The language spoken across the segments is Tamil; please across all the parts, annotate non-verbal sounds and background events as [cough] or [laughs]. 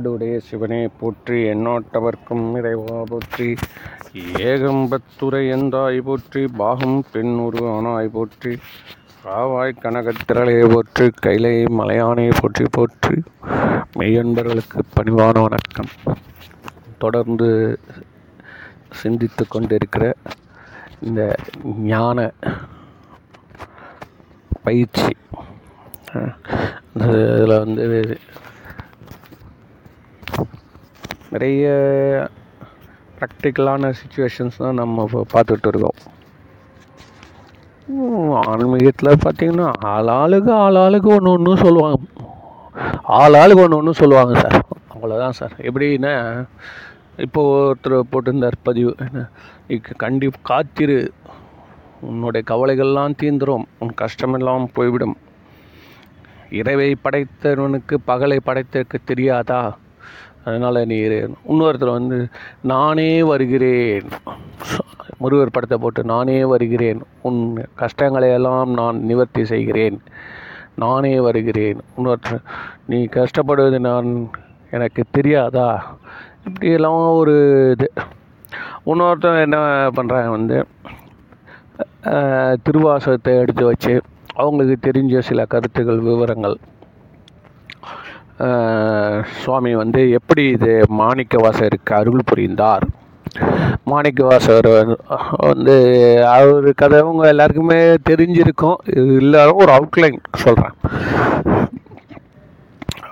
எந்நாடுடைய சிவனே போற்றி எண்ணாட்டவர்க்கும் இறைவா போற்றி. ஏகம்பத்துரை எந்தாய் போற்றி பாகம் பெண் பெண்ணுரு ஆனாய் போற்றி. காவாய் கனகத்திரளே போற்றி கைலை மலையானே போற்றி போற்றி. மெய்யன்பர்களுக்கு பணிவான வணக்கம். தொடர்ந்து சிந்தித்து கொண்டிருக்கிற இந்த ஞான பயிற்சி. இதில் வந்து நிறைய ப்ராக்டிக்கலான சுச்சுவேஷன்ஸ் தான் நம்ம இப்போ பார்த்துட்டு இருக்கோம். ஆன்மீகத்தில் பார்த்தீங்கன்னா ஆளாளுக்கு ஆளாளுக்கு ஒன்று ஒன்றும் சொல்லுவாங்க. ஆளாளுக்கு ஒன்று ஒன்றும் சொல்லுவாங்க சார். அவ்வளோதான் சார். எப்படின்னா இப்போ ஒருத்தர் போட்டிருந்தார் பதிவு. என்ன? இக்கு கண்டி காத்திரு. உன்னுடைய கவலைகள்லாம் தீந்துரும். உன் கஷ்டமெல்லாம் போய்விடும். இரவை படைத்தவனுக்கு பகலை படைத்தற்கு தெரியாதா? அதனால் நீ இன்னொருத்தர் வந்து நானே வருகிறேன். முருகர் படத்தை போட்டு நானே வருகிறேன். உன் கஷ்டங்களை எல்லாம் நான் நிவர்த்தி செய்கிறேன். நானே வருகிறேன். இன்னொருத்தர் நீ கஷ்டப்படுவது நான் எனக்கு தெரியாதா? இப்படியெல்லாம் ஒரு இது. இன்னொருத்தர் என்ன பண்ணுறாங்க வந்து திருவாசகத்தை எடுத்து வச்சு அவங்களுக்கு தெரிஞ்ச சில கருத்துகள் விவரங்கள். சுவாமி வந்து எப்படி இது மாணிக்க வாசகருக்கு அருள் புரிந்தார்? மாணிக்க வாசகர் வந்து- அவர் கதை அவங்க எல்லாருக்குமே தெரிஞ்சிருக்கும். இது எல்லாரும் ஒரு அவுட்லைன் சொல்கிறேன்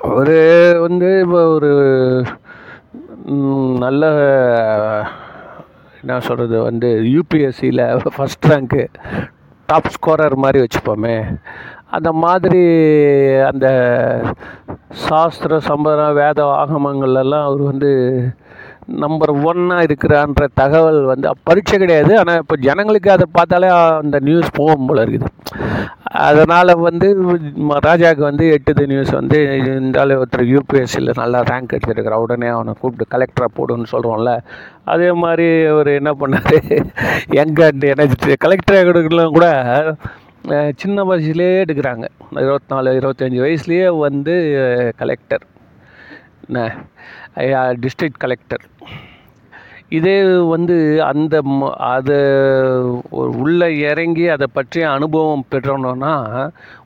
அவர் வந்து இப்போ ஒரு நல்ல என்ன சொல்கிறது வந்து யூபிஎஸ்சியில் ஃபஸ்ட் ரேங்க்கு டாப் ஸ்கோரர் மாதிரி வச்சுப்போமே. அந்த மாதிரி அந்த சாஸ்திர சம்பரம் வேத ஆகமங்கள்லாம் அவர் வந்து நம்பர் ஒன்னாக இருக்கிறான்ற தகவல் வந்து பரீட்சை கிடையாது. ஆனால் இப்போ ஜனங்களுக்கு அதை பார்த்தாலே அந்த நியூஸ் போகும் போல இருக்குது. அதனால் வந்து ராஜாவுக்கு வந்து எட்டுது நியூஸ் வந்து இருந்தாலும் ஒருத்தர் யூபிஎஸ்சியில் நல்லா ரேங்க் எடுத்துருக்கிறார். உடனே அவனை கூப்பிட்டு கலெக்டராக போடுன்னு சொல்கிறோம்ல அதே மாதிரி அவர் என்ன பண்ணார்? [laughs] எங்கே எனர்ஜி கலெக்டராக கொடுக்கலாம் கூட சின்ன வயசுலேயே எடுக்கிறாங்க. இருபத்தி நாலு இருபத்தஞ்சி வயசுலேயே வந்து கலெக்டர் என்ன டிஸ்ட்ரிக்ட் கலெக்டர் இதே வந்து அந்த ம- அதை உள்ளே இறங்கி அதை பற்றிய அனுபவம் பெறணும்னா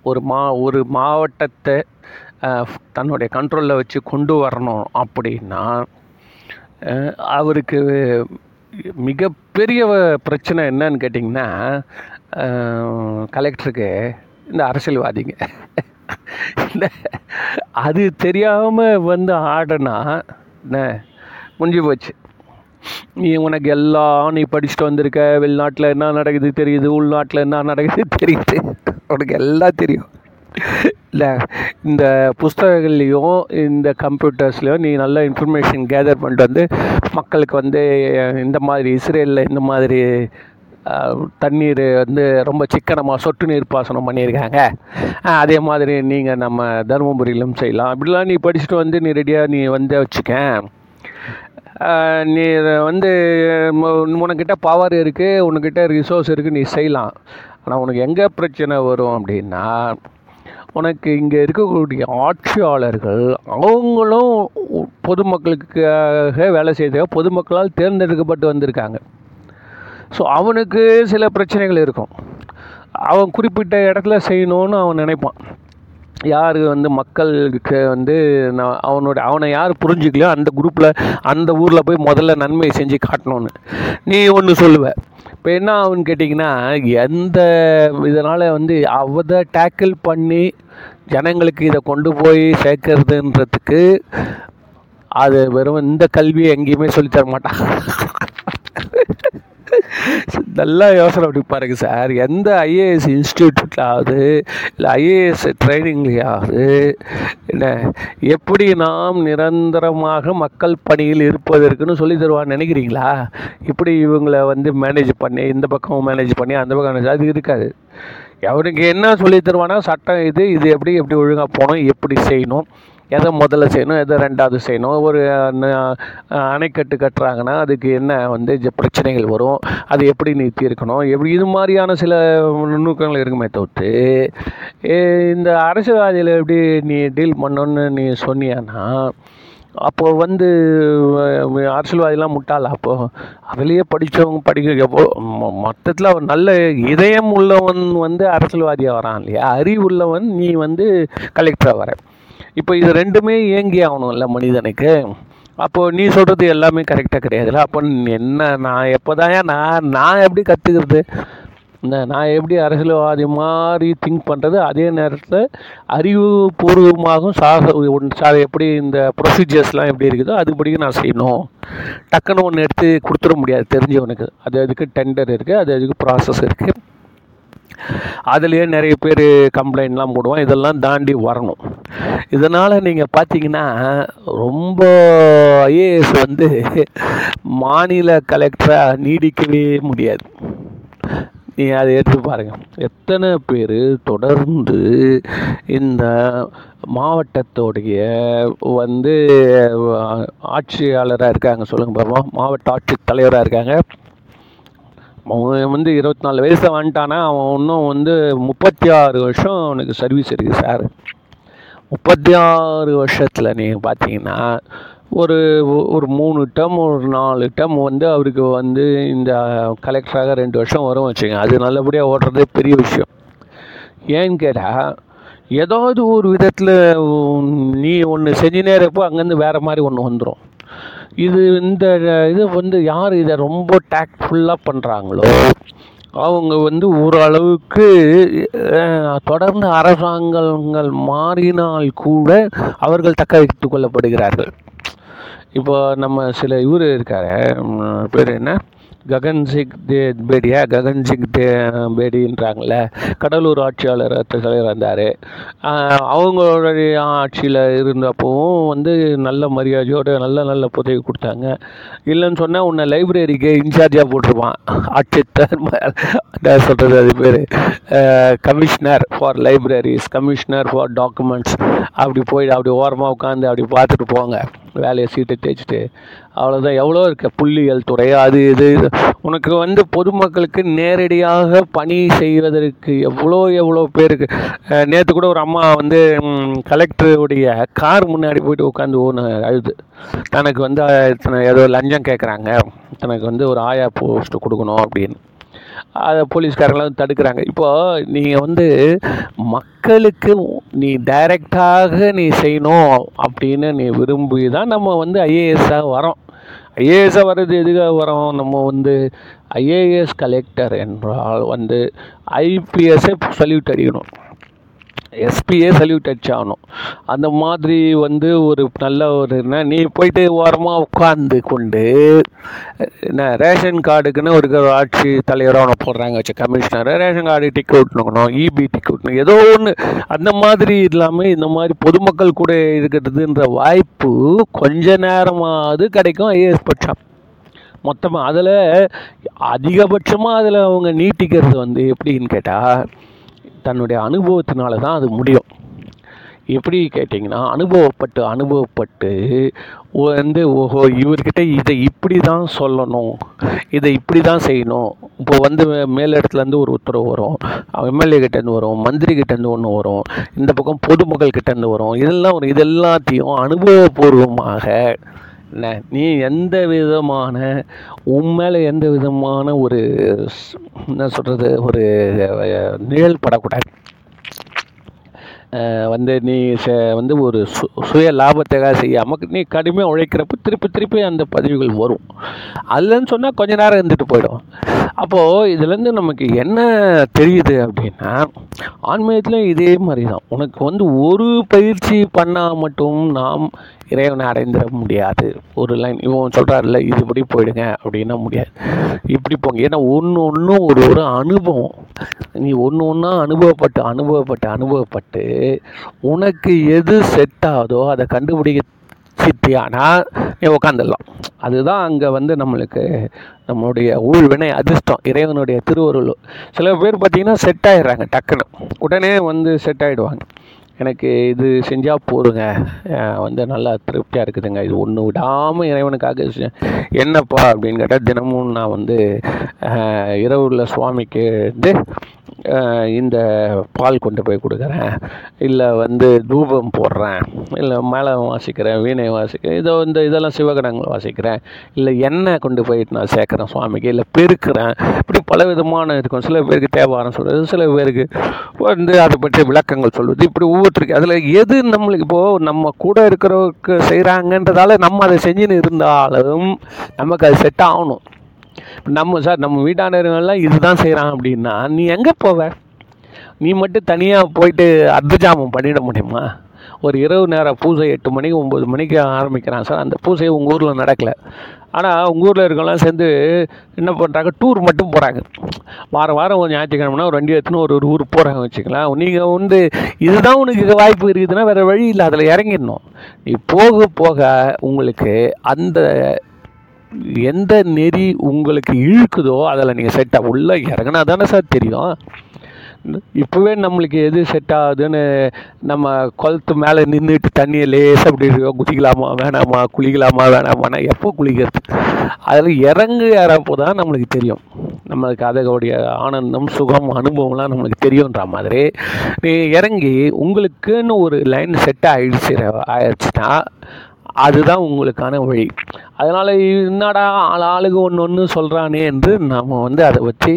ஒரு மா ஒரு மாவட்டத்தை தன்னுடைய கண்ட்ரோலில் வச்சு கொண்டு வரணும் அப்படின்னா அவருக்கு மிகப்பெரிய பிரச்சனை என்னன்னு கேட்டிங்கன்னா கலெக்டருக்கு இந்த அரசியல்வாதிங்க. இந்த அது தெரியாமல் வந்து ஆடுனா என்ன முடிஞ்சு போச்சு. நீ உனக்கு எல்லாம் நீ படிச்சுட்டு வந்திருக்க வெளிநாட்டில் என்ன நடக்குது தெரியுது உள்நாட்டில் என்ன நடக்குது தெரியுது. உனக்கு எல்லாம் தெரியும். இல்லை இந்த புஸ்தகங்கள்லேயும் இந்த கம்ப்யூட்டர்ஸ்லேயும் நீ நல்ல இன்ஃபர்மேஷன் கேதர் பண்ணிட்டு வந்து மக்களுக்கு வந்து இந்த மாதிரி இஸ்ரேலில் இந்த மாதிரி தண்ணீர் வந்து ரொம்ப சிக்கனமாக சொட்டு நீர் பாசனம் பண்ணியிருக்காங்க. அதே மாதிரி நீங்கள் நம்ம தருமபுரியிலும் செய்யலாம். இப்படிலாம் நீ படிச்சுட்டு வந்து நீ ரெடியாக நீ வந்து வச்சுக்க. நீ வந்து உனக்கிட்ட பவர் இருக்குது உனக்கிட்ட ரிசோர்ஸ் இருக்குது நீ செய்யலாம். ஆனால் உனக்கு எங்கே பிரச்சனை வரும் அப்படின்னா உனக்கு இங்கே இருக்கக்கூடிய ஆட்சியாளர்கள் அவங்களும் பொதுமக்களுக்காக வேலை செய்த பொதுமக்களால் தேர்ந்தெடுக்கப்பட்டு வந்திருக்காங்க. ஸோ அவனுக்கு சில பிரச்சனைகள் இருக்கும். அவன் குறிப்பிட்ட இடத்துல செய்யணும்னு அவன் நினைப்பான். யார் வந்து மக்களுக்கு வந்து நான் அவனோட அவனை யார் புரிஞ்சுக்கலையோ அந்த குரூப்பில் அந்த ஊரில் போய் முதல்ல நன்மை செஞ்சு காட்டணும்னு. நீ ஒன்று சொல்லுவ. இப்போ என்ன ஆகுன்னு கேட்டிங்கன்னா எந்த இதனால் வந்து அவதை டேக்கிள் பண்ணி ஜனங்களுக்கு இதை கொண்டு போய் சேர்க்கறதுன்றதுக்கு அது வெறும் இந்த கல்வியை எங்கேயுமே சொல்லித் தர மாட்டான் நல்லா யோசனை அப்படி பாருங்க சார். எந்த ஐஏஎஸ் இன்ஸ்டியூட்லாவது இல்லை ஐஏஎஸ் ட்ரைனிங்லையாவது என்ன எப்படி நாம் நிரந்தரமாக மக்கள் பணியில் இருப்பதற்குன்னு சொல்லி தருவான்னு நினைக்கிறீங்களா? இப்படி இவங்களை வந்து மேனேஜ் பண்ணி இந்த பக்கம் மேனேஜ் பண்ணி அந்த பக்கம் அது இருக்காது. அவனுக்கு என்ன சொல்லி தருவானா சட்டம் இது இது எப்படி எப்படி ஒழுங்காக போகணும் எப்படி செய்யணும் எதை முதல்ல செய்யணும் எதை ரெண்டாவது செய்யணும் ஒரு அணைக்கட்டு கட்டுறாங்கன்னா அதுக்கு என்ன வந்து பிரச்சனைகள் வரும் அது எப்படி நீ தீர்க்கணும் எப்படி இது மாதிரியான சில நுணுக்கங்கள் இருக்குமே தவிர்த்து இந்த அரசியல்வாதியில் எப்படி நீ டீல் பண்ணணும்னு நீ சொன்னியான்னா அப்போது வந்து அரசியல்வாதிலாம் முட்டாள? அப்போது அதுலேயே படித்தவங்க படிக்க மொத்தத்தில் அவன் நல்ல இதயம் உள்ளவன் வந்து அரசியல்வாதியாக வரான் இல்லையா? அறிவு உள்ளவன் நீ வந்து கலெக்டராக வர. இப்போ இது ரெண்டுமே ஏங்கி ஆகணும்ல மனிதனுக்கு. அப்போது நீ சொல்கிறது எல்லாமே கரெக்டாக கிடையாதுல்ல? அப்போ என்ன நான் எப்போ நான் நான் எப்படி கற்றுக்கிறது இந்த நான் எப்படி அரசியல்வாதி மாதிரி திங்க் பண்ணுறது அதே நேரத்தில் அறிவுபூர்வமாகவும் சாக ஒன் சா எப்படி இந்த ப்ரொசீஜர்ஸ்லாம் எப்படி இருக்குதோ அதுபடி நான் செய்யணும். டக்குன்னு ஒன்று எடுத்து கொடுத்துட முடியாது தெரிஞ்சவனுக்கு. அது அதுக்கு டெண்டர் இருக்குது அது அதுக்கு ப்ராசஸ் இருக்குது அதுலேயே நிறைய பேர் கம்ப்ளைண்ட்லாம் போடுவான் இதெல்லாம் தாண்டி வரணும். இதனால் நீங்கள் பார்த்தீங்கன்னா ரொம்ப ஐஏஎஸ் வந்து மாநில கலெக்டராக நீடிக்கவே முடியாது. நீ அதை எடுத்து பாருங்கள் எத்தனை பேர் தொடர்ந்து இந்த மாவட்டத்தோடைய வந்து ஆட்சியாளராக இருக்காங்க. சொல்லுங்கள் பாருமா மாவட்ட ஆட்சித்தலைவராக இருக்காங்க. அவன் வந்து இருபத்தி நாலு வயசில் வந்துட்டானா அவன் இன்னும் வந்து முப்பத்தி ஆறு வருஷம் அவனுக்கு சர்வீஸ் இருக்குது சார் முப்பத்தி ஆறு வருஷத்தில் நீங்கள் பார்த்தீங்கன்னா ஒரு ஒரு மூணு டேர்ம் ஒரு நாலு டேர்ம் வந்து அவருக்கு வந்து இந்த கலெக்டராக ரெண்டு வருஷம் வரும் வச்சுங்க அது நல்லபடியாக ஓடுறதே பெரிய விஷயம். ஏன்னு கேட்டால் ஏதாவது ஒரு விதத்தில் நீ ஒன்று செஞ்சுனே இருப்போ அங்கேருந்து வேறு மாதிரி ஒன்று வந்துடும் இது இந்த இது வந்து யார் இதை ரொம்ப டேக்ட்ஃபுல்லாக பண்ணுறாங்களோ அவங்க வந்து ஓரளவுக்கு தொடர்ந்து அரசாங்கங்கள் மாறினால் கூட அவர்கள் தக்க வைத்து கொள்ளப்படுகிறார்கள். இப்போ நம்ம சில இவர் இருக்கார் பேர் என்ன? ககன்சிங் தே பேடியா? ககன்சிங் தே பேடின்றாங்கள கடலூர் ஆட்சியாளர் தலைவர் இருந்தார் அவங்களுடைய ஆட்சியில் இருந்தப்பவும் வந்து நல்ல மரியாதையோடு நல்ல நல்ல உதவி கொடுத்தாங்க. இல்லைன்னு சொன்னால் உன்னை லைப்ரரிக்கு இன்சார்ஜாக போட்டிருப்பான். ஆட்சித்தர் சொல்கிறது அது பேர்? Commissioner for libraries commissioner for documents. அப்படி போய் அப்படி ஓரமாக உட்காந்து அப்படி பார்த்துட்டு போங்க வேலையை சீட்டை தேய்ச்சிட்டு அவ்வளோதான் எவ்வளோ இருக்க? புள்ளியல் துறை அது இது உனக்கு வந்து பொதுமக்களுக்கு நேரடியாக பணி செய்வதற்கு எவ்வளோ எவ்வளோ பேருக்கு. நேற்று கூட ஒரு அம்மா வந்து கலெக்டருடைய கார் முன்னாடி போயிட்டு உட்காந்து ஒன்று அழுது. தனக்கு வந்து இத்தனை ஏதோ லஞ்சம் கேட்குறாங்க தனக்கு வந்து ஒரு ஆயா போஸ்ட்டு கொடுக்கணும் அப்படின்னு. அதை போலீஸ்காரங்களாம் தடுக்கிறாங்க. இப்போ நீங்கள் வந்து மக்களுக்கு நீ டைரெக்டாக நீ செய்யணும் அப்படின்னு நீ விரும்பி தான் நம்ம வந்து ஐஏஎஸ்ஸாக வரோம். ஐஏஎஸ்ஸாக வர்றது எதுக்காக வரோம்? நம்ம வந்து ஐஏஎஸ் கலெக்டர் என்றால் வந்து ஐபிஎஸ்ஸை சல்யூட் அடிக்கணும் எஸ்பியே சல்யூட் அடிச்சாகணும். அந்த மாதிரி வந்து ஒரு நல்ல ஒரு என்ன நீ போயிட்டு ஓரமாக உட்காந்து கொண்டு என்ன ரேஷன் கார்டுக்குன்னு ஒரு ஆட்சி தலைவராக ஒன்று போடுறாங்க வச்சு கமிஷனர். ரேஷன் கார்டு டிக்கெட் விட்ணுக்கணும் இபி டிக்கெட் விட்ணும் ஏதோ ஒன்று அந்த மாதிரி இல்லாமல் இந்த மாதிரி பொதுமக்கள் கூட இருக்கிறதுன்ற வாய்ப்பு கொஞ்ச நேரமாவது கிடைக்கும் ஐஏஎஸ் பட்சம். மொத்தமாக அதில் அதிகபட்சமாக அதில் அவங்க நீட்டிக்கிறது வந்து எப்படின்னு கேட்டால் தன்னுடைய அனுபவத்தினால தான் அது முடியும். எப்படி கேட்டிங்கன்னா அனுபவப்பட்டு அனுபவப்பட்டு வந்து ஓஹோ இவர்கிட்ட இதை இப்படி தான் சொல்லணும் இதை இப்படி தான் செய்யணும். இப்போ வந்து மேலிடத்துலேருந்து ஒரு உத்தரவு வரும் எம்எல்ஏ கிட்டேருந்து வரும் மந்திரி கிட்டேருந்து ஒன்று வரும் இந்த பக்கம் பொதுமக்கள் கிட்டேருந்து வரும் இதெல்லாம் வரும் இது எல்லாத்தையும் அனுபவபூர்வமாக என்ன நீ எந்த விதமான உன் மேலே எந்த விதமான ஒரு என்ன சொல்கிறது ஒரு நிழல் படக்கூடாது. வந்து நீ ச- வந்து ஒரு சு சுய லாபத்துக்காக செய்யாமல் நீ கடுமையாக உழைக்கிறப்ப திருப்பி திருப்பி அந்த பதவிகள் வரும். அதுலன்னு சொன்னால் கொஞ்ச நேரம் இருந்துட்டு போயிடும். அப்போது இதுலேருந்து நமக்கு என்ன தெரியுது அப்படின்னா ஆன்மீகத்தில் இதே மாதிரி தான் உனக்கு வந்து ஒரு பயிற்சி பண்ணால் மட்டும் நாம் இறைவனை அடைந்திட முடியாது. ஒரு லைன் இவன் சொல்கிறாருல்ல இதுபடி போயிடுங்க அப்படின்னா முடியாது. இப்படி போங்க. ஏன்னா ஒன்று ஒன்றும் ஒரு ஒரு அனுபவம். நீ ஒன்று ஒன்றா அனுபவப்பட்டு அனுபவப்பட்டு அனுபவப்பட்டு உனக்கு எது செட் ஆகுதோ அதை கண்டுபிடிக்க சித்தியானா நீ உட்காந்துடலாம் அதுதான் அங்கே வந்து நம்மளுக்கு நம்மளுடைய ஊழ்வினை அதிர்ஷ்டம் இறைவனுடைய திருவருள். சில பேர் பார்த்தீங்கன்னா செட் ஆகிடுறாங்க டக்குன்னு. உடனே வந்து செட் ஆகிடுவாங்க எனக்கு இது செஞ்சால் போதுங்க. வந்து நல்லா திருப்தியாக இருக்குதுங்க. இது ஒன்று விடாமல் இறைவனுக்காக செ- என்னப்பா அப்படின்னு கேட்டால் தினமும் நான் வந்து அஹ், இரவுல சுவாமிக்கு வந்து இந்த பால் கொண்டு போய் கொடுக்குறேன். இல்லை வந்து தூபம் போடுறேன். இல்லை மேளம் வாசிக்கிறேன் வீணை வாசிக்கிறேன் இதோ இந்த இதெல்லாம் சிவகணங்கள் வாசிக்கிறேன். இல்லை எண்ணெய் கொண்டு போயிட்டு நான் சேர்க்குறேன் சுவாமிக்கு இல்லை பெருக்கிறேன். இப்படி பல விதமான இருக்கும். சில பேருக்கு தேவாரம் சொல்கிறது சில பேருக்கு வந்து அதை பற்றி விளக்கங்கள் சொல்வது. இப்படி ஒவ்வொருத்தருக்கு அதில் எது நம்மளுக்கு இப்போது நம்ம கூட இருக்கிறவருக்கு செய்கிறாங்கன்றதால நம்ம அதை செஞ்சுன்னு இருந்தாலும் நமக்கு அது செட் ஆகணும். நம்ம சார் நம்ம வீட்டாண்டவங்கெல்லாம் இதுதான் செய்கிறான் அப்படின்னா நீ எங்கே போவ? நீ மட்டும் தனியாக போயிட்டு அர்த்தஜாமம் பண்ணிட முடியுமா? ஒரு இரவு நேரம் பூஜை எட்டு மணிக்கு ஒம்பது மணிக்கு ஆரம்பிக்கிறான் சார். அந்த பூஜை உங்கள் ஊரில் நடக்கலை. ஆனால் உங்கள் ஊரில் இருக்கவங்களாம் சேர்ந்து என்ன பண்ணுறாங்க டூர் மட்டும் போகிறாங்க வாரம் வாரம் ஒரு ஞாயிற்றுக்கிழமைனா ஒரு வண்டி எடுத்துன்னு ஒரு ஒரு ஊர் போகிறாங்க வச்சுக்கலாம் நீங்கள் வந்து இதுதான் உனக்கு வாய்ப்பு இருக்குதுன்னா வேறு வழி இல்லை. அதில் இறங்கிடணும். நீ போக போக உங்களுக்கு அந்த எந்த நெறி உங்களுக்கு இழுக்குதோ அதில் நீங்கள் செட்டாக உள்ளே இறங்கினா தானே சார் தெரியும். இப்போவே நம்மளுக்கு எது செட் ஆகுதுன்னு நம்ம குளத்து மேலே நின்றுட்டு தண்ணியை லேசாக அப்படி குதிக்கலாமா வேணாமா குளிக்கலாமா வேணாமான்னா எப்போ குளிக்கிறது? அதில் இறங்கு இறப்போ தான் நம்மளுக்கு தெரியும். நம்மளுக்கு அதோடைய ஆனந்தம் சுகம் அனுபவம்லாம் நம்மளுக்கு தெரியுன்ற மாதிரி. நீ இறங்கி உங்களுக்குன்னு ஒரு லைன் செட் ஆகிடுச்சு ஆயிடுச்சுன்னா அதுதான் உங்களுக்கான வழி. அதனால் என்னடா ஆள் ஆளுக்கு ஒன்று ஒன்று சொல்கிறானே என்று நாம் வந்து அதை வச்சு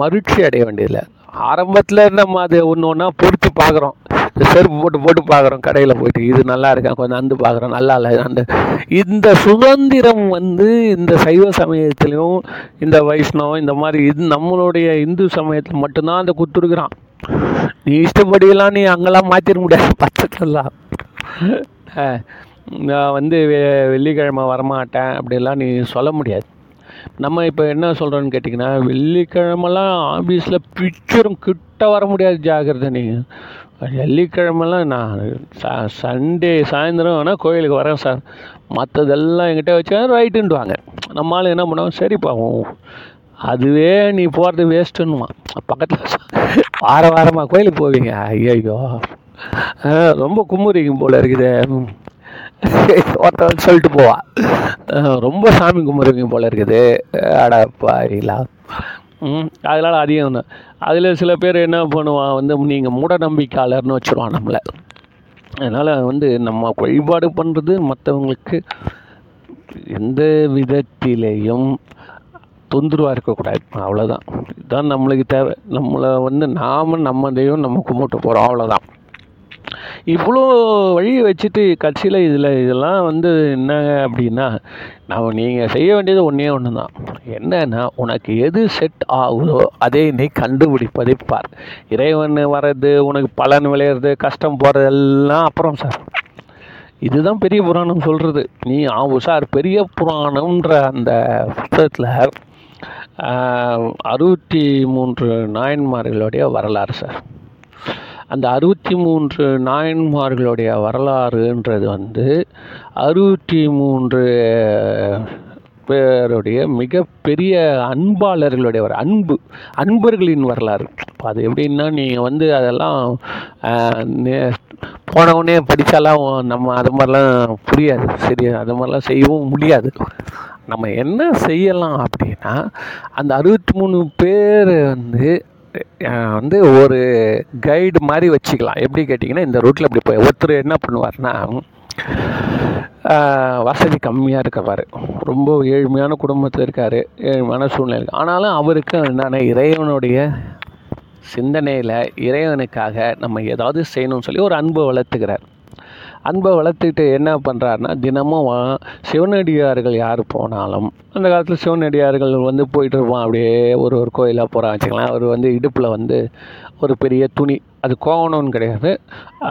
மகிழ்ச்சி அடைய வேண்டியதில்லை. ஆரம்பத்தில் நம்ம அது ஒன்று ஒன்றா பொறுத்து பார்க்குறோம். இந்த செருப்பு போட்டு போட்டு பார்க்குறோம் கடையில் போயிட்டு. இது நல்லா இருக்கா? கொஞ்சம் அந்து பார்க்குறோம். நல்லா இல்லை. அந்த இந்த சுதந்திரம் வந்து இந்த சைவ சமயத்துலேயும் இந்த வைஷ்ணவம் இந்த மாதிரி இது நம்மளுடைய இந்து சமயத்தில் மட்டும்தான் அந்த கொடுத்துருக்குறான் நீ இஷ்டப்படியெல்லாம் நீ அங்கெல்லாம் மாற்றிட முடியாது. பச்சைலாம் நான் வந்து வெ- வெள்ளிக்கிழமை வரமாட்டேன் அப்படிலாம் நீ சொல்ல முடியாது. நம்ம இப்போ என்ன சொல்கிறோன்னு கேட்டிங்கன்னா வெள்ளிக்கிழமெல்லாம் ஆஃபீஸில் பிக்சரும் கிட்ட வர முடியாது ஜாக்கிரதை நீங்கள் வெள்ளிக்கிழமெல்லாம் நான் ச சண்டே சாயந்தரம் வேணால் கோயிலுக்கு வரேன் சார். மற்றதெல்லாம் எங்கிட்ட வச்சா ரைட்டுன்ட்டுவாங்க நம்ம ஆள் என்ன பண்ணுவோம் சரிப்பா அதுவே நீ போகிறது வேஸ்ட்டுன்னுமா பக்கத்தில் வார வாரமாக கோயிலுக்கு போவீங்க? ஐயோ ரொம்ப கும்புறீங்க போல இருக்குது. ஒருத்தன் சொல்லிட்டு போவா ரொம்ப சாமி கும்பிட்றீங்க போல இருக்குது. அடப்பாயிலா ம் அதனால் அதிகம் தான். அதில் சில பேர் என்ன பண்ணுவான் வந்து நீங்கள் மூட நம்பிக்கையாளர்னு வச்சுருவான் நம்மளை. அதனால் வந்து நம்ம வழிபாடு பண்ணுறது மற்றவங்களுக்கு எந்த விதத்திலேயும் தொந்தரவாக இருக்கக்கூடாது. அவ்வளோதான் இதுதான் நம்மளுக்கு தேவை. நம்மளை வந்து நாம் நம்ம தெய்வம் நம்ம கும்பிட்டு போகிறோம் அவ்வளோதான் இவ்வளோ வழியை வச்சுட்டு கட்சியில் இதில் இதெல்லாம் வந்து என்னங்க அப்படின்னா நம்ம நீங்கள் செய்ய வேண்டியது ஒன்றே ஒன்று தான் என்னன்னா உனக்கு எது செட் ஆகுதோ அதை நீ கண்டுபிடிப்பதை பார். இறைவன் வர்றது உனக்கு பலன் விளையிறது கஷ்டம் போகிறது எல்லாம் அப்புறம் சார். இதுதான் பெரிய புராணம் சொல்கிறது நீ ஆவு சார் பெரிய புராணம்ன்ற அந்த புத்தகத்தில் அறுபத்தி மூன்று நாயன்மார்களுடைய வரலாறு சார். அந்த அறுபத்தி மூன்று நாயன்மார்களுடைய வரலாறுன்றது வந்து அறுபத்தி மூன்று பேருடைய மிகப்பெரிய அன்பாளர்களுடைய ஒரு அன்பு அன்பர்களின் வரலாறு. இப்போ அது எப்படின்னா நீங்கள் வந்து அதெல்லாம் நே- போனவுடனே படித்தாலாம் நம்ம அது மாதிரிலாம் புரியாது சரி அது மாதிரிலாம் செய்யவும் முடியாது. நம்ம என்ன செய்யலாம் அப்படின்னா அந்த அறுபத்தி மூணு பேர் வந்து வந்து ஒரு கைடு மாதிரி வச்சுக்கலாம். எப்படி கேட்டிங்கன்னா இந்த ரூட்டில் இப்படி போய் ஒருத்தர் என்ன பண்ணுவார்னா வசதி கம்மியாக இருக்கிறாரு ரொம்ப ஏழ்மையான குடும்பத்தில் இருக்கார் ஏழ்மையான சூழ்நிலை இருக்குது ஆனாலும் அவருக்கு என்னென்ன இறைவனுடைய சிந்தனையில் இறைவனுக்காக நம்ம ஏதாவது செய்யணும்னு சொல்லி ஒரு அன்பை வளர்த்துக்கிறார். அன்பை வளர்த்துக்கிட்டு என்ன பண்ணுறாருன்னா தினமும் வா- சிவனடியார்கள் யார் போனாலும் அந்த காலத்தில் சிவனடியார்கள் வந்து போயிட்டு இருப்பான். அப்படியே ஒரு ஒரு கோயிலாக போகிறான் வச்சுக்கலாம் அவர் வந்து இடுப்பில் வந்து ஒரு பெரிய துணி அது கோவணம்னு கிடையாது.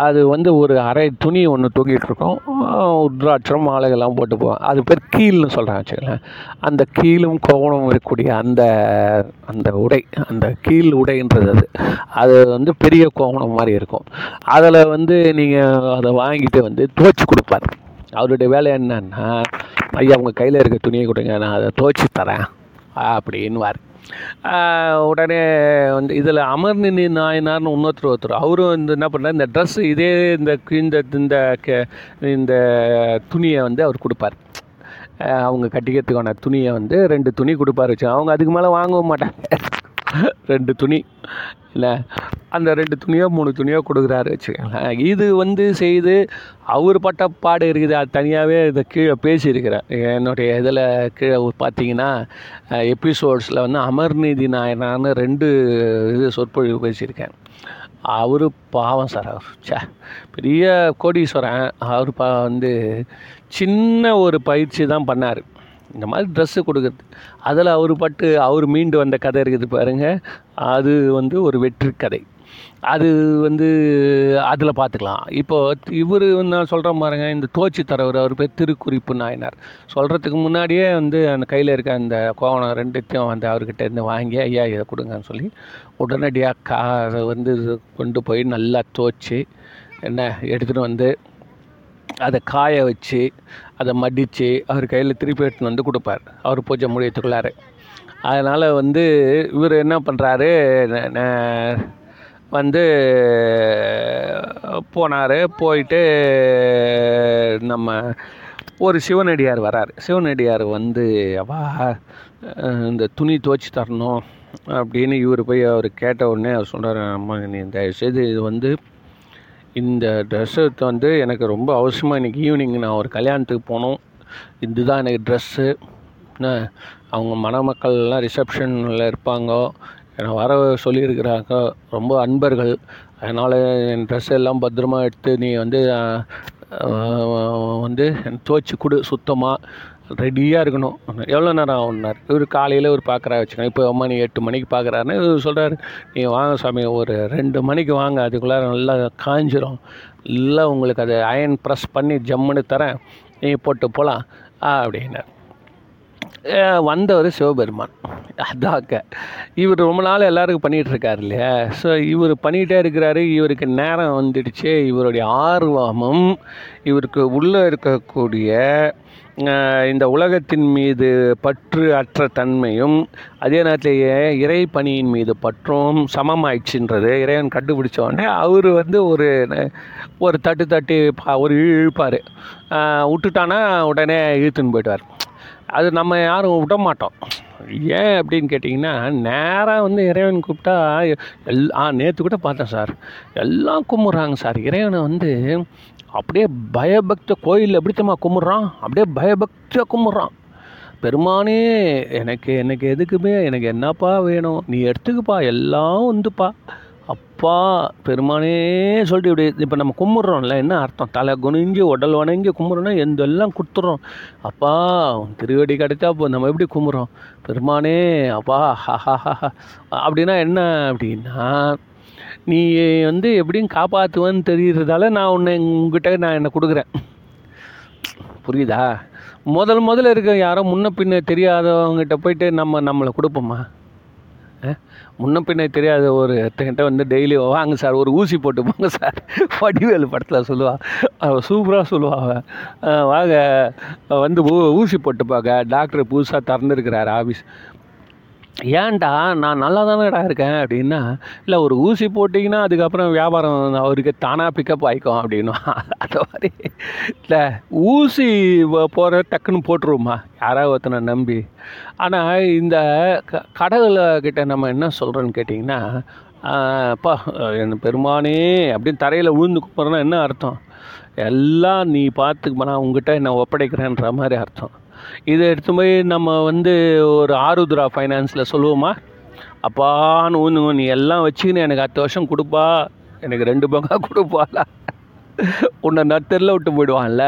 அது வந்து ஒரு அரை துணி ஒன்று தூங்கிட்டு இருக்கோம். உத்ராட்சம் மாலைகள்லாம் போட்டு போவோம் அது பேர் கீல்னு சொல்கிறாங்க வச்சுக்கலேன் அந்த கீழும் கோவணம் இருக்கக்கூடிய அந்த அந்த உடை அந்த கீழ் உடைன்றது அது. அது வந்து பெரிய கோவணம் மாதிரி இருக்கும். அதில் வந்து நீங்கள் அதை வாங்கிட்டு வந்து துவைச்சி கொடுப்பார். அவருடைய வேலை என்னன்னா ஐயா உங்கள் கையில் இருக்க துணியை கொடுங்க. நான் அதை துவைச்சி தரேன். அப்படின்வார் உடனே வந்து இதில் அமர்நிதி நாயனார்னு இன்னொருத்தர் ஒருத்தர். அவரும் வந்து என்ன பண்ணார்? இந்த ட்ரெஸ்ஸு இதே இந்த இந்த இந்த கே- இந்த துணியை வந்து அவர் கொடுப்பார். அவங்க கட்டிக்கிறதுக்கான துணியை வந்து ரெண்டு துணி கொடுப்பாரு. வச்சு அவங்க அதுக்கு மேலே வாங்கவும் மாட்டாங்க. ரெண்டு துணி இல்லை? அந்த ரெண்டு துணியோ மூணு துணியோ கொடுக்குறாரு வச்சுக்கோங்களேன். இது வந்து செய்து அவர் பட்ட பாடு இருக்குது. அது தனியாகவே இதை கீழே பேசியிருக்கிறேன் என்னுடைய இதில் கீழே பார்த்தீங்கன்னா எபிசோட்ஸில் வந்து அமர்நீதி நாயனான்னு ரெண்டு இது சொற்பொழிவு பேசியிருக்கேன். அவர் பாவம் சார் அவர். சே பெரிய கோடீஸ்வரன். அவர் பா வந்து சின்ன ஒரு பயிற்சி தான் பண்ணார். இந்த மாதிரி ட்ரெஸ்ஸு கொடுக்குறது. அதில் அவர் பட்டு அவர் மீண்டு வந்த கதை இருக்குது பாருங்கள் அது வந்து ஒரு வெற்றி கதை. அது வந்து அதில் பார்த்துக்கலாம் இப்போ இவர் நான் சொல்கிறேன் பாருங்க இந்த தோச்சி தரவர் அவர் பேர் திருக்குறிப்பு நாயனார். சொல்கிறதுக்கு முன்னாடியே வந்து அந்த கையில் இருக்க அந்த கோவணம் ரெண்டுத்தையும் வந்து அவர்கிட்ட இருந்து வாங்கி ஐயா இதை கொடுங்கன்னு சொல்லி உடனடியாக கா அதை வந்து கொண்டு போய் நல்லா தோச்சி என்ன எடுத்துகிட்டு வந்து அதை காய வச்சு அதை மடித்து அவர் கையில் திருப்பி எடுத்துன்னு வந்து கொடுப்பார். அவர் பூஜை முடியத்துக்குள்ளார அதனால் வந்து இவர் என்ன பண்ணுறாரு வந்து போனார். போயிட்டு நம்ம ஒரு சிவனடியார் வரார். சிவனடியார் வந்து அவா இந்த துணி துவச்சி தரணும் அப்படின்னு இவர் போய் அவர் கேட்ட உடனே அவர் சொல்கிறார் அம்மா நீ தயவுசெய்து இது வந்து இந்த ட்ரெஸ்ஸு வந்து எனக்கு ரொம்ப அவசியமாக இன்றைக்கி ஈவினிங் நான் ஒரு கல்யாணத்துக்கு போகணும் இதுதான் எனக்கு ட்ரெஸ்ஸு என்ன அவங்க மணமக்கள்லாம் ரிசப்ஷனில் இருப்பாங்க. என்னை வர சொல்லியிருக்கிறாங்க. ரொம்ப அன்பர்கள். அதனால் என் ட்ரெஸ் எல்லாம் பத்திரமா எடுத்து நீ வந்து வந்து துவச்சி கொடு சுத்தமாக ரெடியாக இருக்கணும். எவ்வளோ நேரம் ஆகுனார் இவர் காலையில் ஒரு பார்க்குறா வச்சுக்கோங்க. இப்போ மணி எட்டு மணிக்கு பார்க்குறாருன்னு இவர் சொல்கிறார் நீ வாங்க சாமி ஒரு ரெண்டு மணிக்கு வாங்க. அதுக்குள்ளே நல்லா காஞ்சிரும். இல்லை உங்களுக்கு அதை அயன் ப்ரெஸ் பண்ணி ஜம்முன்னு தரேன். நீ போட்டு போகலாம் அப்படின்னார். வந்தவர் சிவபெருமான். அதாக்க இவர் ரொம்ப நாள் எல்லாருக்கும் பண்ணிகிட்ருக்காரு இல்லையா? ஸோ இவர் பண்ணிகிட்டே இருக்கிறாரு. இவருக்கு நேரம் வந்துடுச்சு. இவருடைய ஆர்வமும் இவருக்கு உள்ளே இருக்கக்கூடிய இந்த உலகத்தின் மீது பற்று அற்ற தன்மையும் அதே நேரத்திலேயே இறை பணியின் மீது பற்றும் சமமாயிடுச்சுன்றது. இறைவன் கண்டுபிடிச்ச உடனே அவர் வந்து ஒரு ஒரு தட்டு தட்டி ஒரு இழுப்பார். விட்டுட்டானா உடனே இழுத்துன்னு போயிட்டார் அது நம்ம யாரும் விட மாட்டோம். ஏன் அப்படின்னு கேட்டிங்கன்னா நேராக வந்து இறைவன் கூப்பிட்டா எல் ஆ நேற்று கூட பார்த்தேன் சார். எல்லாம் கும்பிட்றாங்க சார். இறைவனை வந்து அப்படியே பயபக்த கோயிலில் எப்படித்தம்மா கும்பிட்றான்? அப்படியே பயபக்தியாக கும்பிட்றான். பெருமானே எனக்கு எனக்கு எதுக்குமே எனக்கு என்னப்பா வேணும்? நீ எடுத்துக்குப்பா. எல்லாம் வந்துப்பா அப்பா பெருமானே சொல்லிட்டு இப்படி இப்போ நம்ம கும்பிட்றோம்ல என்ன அர்த்தம்? தலை குனிஞ்சு உடல் வணங்கி கும்பிட்றோன்னா எந்த எல்லாம் கொடுத்துட்றோம் அப்பா திருவடி கிடைச்சா இப்போ நம்ம எப்படி கும்பிட்றோம்? பெருமானே அப்பா ஹஹா அப்படின்னா என்ன அப்படின்னா நீ வந்து எப்படியும் காப்பாற்றுவேன்னு தெரிகிறதால நான் உன்னை உங்ககிட்ட நான் என்னை கொடுக்குறேன். புரியுதா? முதல் முதல்ல இருக்க யாரோ முன்ன பின்ன தெரியாதவங்ககிட்ட போயிட்டு நம்ம நம்மளை கொடுப்போம்மா முன்ன பின்ன தெரியாத ஒரு எத்தகிட்ட வந்து டெய்லி வாங்க சார் ஒரு ஊசி போட்டு போங்க சார். வடிவேலு படத்தில் சொல்லுவாள் அவள் சூப்பராக சொல்லுவாள் வாங்க. வந்து ஊ ஊசி போட்டு பார்க்க. டாக்டர் புதுசாக திறந்துருக்கிறார் ஆஃபீஸ் ஏன்டா நான் நல்லா தானேடா இருக்கேன் அப்படின்னா இல்லை ஒரு ஊசி போட்டிங்கன்னா அதுக்கப்புறம் வியாபாரம் அவருக்கு தானாக பிக்கப் ஆகிக்கும் அப்படின்னா. அந்த மாதிரி. இல்லை ஊசி போகிற டக்குன்னு போட்டுருவோமா? யாராவது ஒருத்தனை நம்பி. ஆனால் இந்த க கடவுள்கிட்ட நம்ம என்ன சொல்கிறோன்னு கேட்டிங்கன்னா அப்பா என் பெருமானே அப்படின்னு தரையில் விழுந்து கூப்பிட்றோன்னா என்ன அர்த்தம்? எல்லாம் நீ பார்த்துக்கு நான் உங்ககிட்ட என்ன ஒப்படைக்கிறேன்ற மாதிரி அர்த்தம். இதை எடுத்து போய் நம்ம வந்து ஒரு ஆருத்ரா ஃபைனான்ஸில் சொல்லுவோமா? அப்பான்னு ஊந்துங்க நீ எல்லாம் வச்சுக்கின்னு எனக்கு அடுத்த வருஷம் கொடுப்பா. எனக்கு ரெண்டு பங்கா கொடுப்பாளா? உன்னை நத்தரில் விட்டு போயிடுவான்ல.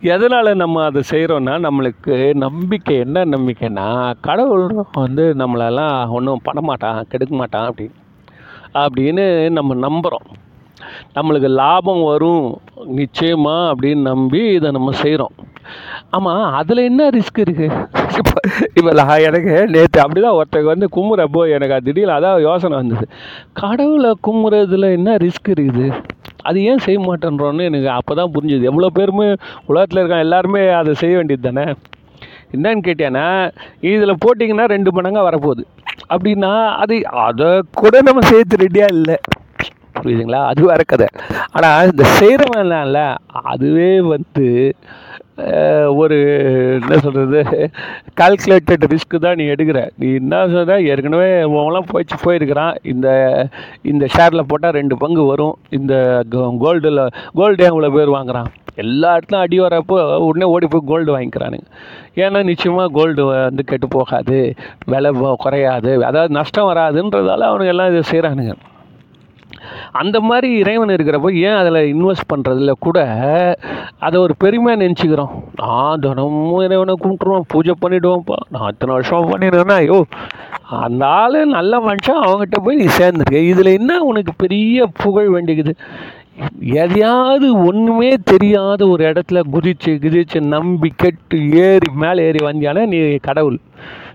எதனால் நம்ம அதை செய்கிறோன்னா நம்மளுக்கு நம்பிக்கை என்ன நம்பிக்கைன்னா கடவுள் வந்து நம்மளெல்லாம் ஒன்றும் பண்ண மாட்டான் கெடுக்க மாட்டான் அப்படின்னு. அப்படின்னு நம்ம நம்புகிறோம் நம்மளுக்கு லாபம் வரும் நிச்சயமாக அப்படின்னு நம்பி இதை நம்ம செய்கிறோம் ஆமாம் அதில் என்ன ரிஸ்க் இருக்குது இப்போ இப்போ நான் எனக்கு நேற்று அப்படி தான் ஒருத்தருக்கு வந்து கும்புறப்போ எனக்கு அது திடீர்னு அதான் யோசனை வந்தது. கடவுளை கும்புறதுல என்ன ரிஸ்க் இருக்குது? அது ஏன் செய்ய மாட்டேன்றோன்னு எனக்கு அப்போ தான் புரிஞ்சுது. எவ்வளோ பேருமே உலகத்தில் இருக்கான் எல்லாருமே அதை செய்ய வேண்டியது தானே? என்னன்னு கேட்டேன்னா இதில் போட்டிங்கன்னா ரெண்டு மடங்காக வரப்போகுது. அப்படின்னா அது அதை கூட நம்ம சேர்த்து ரெடியாக இல்லை. புரியுதுங்களா? அது வேற கதை. ஆனால் இந்த செய்கிறவன்ல அதுவே வந்து ஒரு என்ன சொல்கிறது கால்குலேட்டட் ரிஸ்க்கு தான் நீ எடுக்கிற. நீ என்ன சொல்கிற ஏற்கனவே உங்களாம் போயிடுச்சு போயிருக்கிறான். இந்த இந்த ஷேரில் போட்டால் ரெண்டு பங்கு வரும். இந்த கோல்டில் கோல்டு எவ்வளோ பேர் வாங்குகிறான் எல்லா இடத்துலையும் அடி வரப்போ உடனே ஓடி போய் கோல்டு வாங்கிக்கிறானுங்க. ஏன்னா நிச்சயமாக கோல்டு வந்து கெட்டு போகாது. விலை குறையாது. அதாவது நஷ்டம் வராதுன்றதால அவனுங்க எல்லாம் இதை செய்கிறானுங்க அந்த மாதிரி இறைவன் இருக்கிறப்போ ஏன் அதில் இன்வெஸ்ட் பண்ணுறதுல கூட அதை ஒரு பெருமையாக நினச்சிக்கிறோம். நான் தினமும் இறைவனை கும்பிட்டுருவேன் பூஜை பண்ணிவிடுவோம்ப்பா நான் இத்தனை வருஷம் பண்ணிடுவேன்னா ஐயோ அந்த ஆள் நல்ல மனுஷன் அவங்ககிட்ட போய் நீ சேர்ந்துருக்க. இதில் என்ன உனக்கு பெரிய புகழ் வேண்டிக்குது? எதையாவது ஒன்றுமே தெரியாத ஒரு இடத்துல குதிச்சு குதிச்சு நம்பி கெட்டு ஏறி மேலே ஏறி வந்தியானே நீ கடவுள்.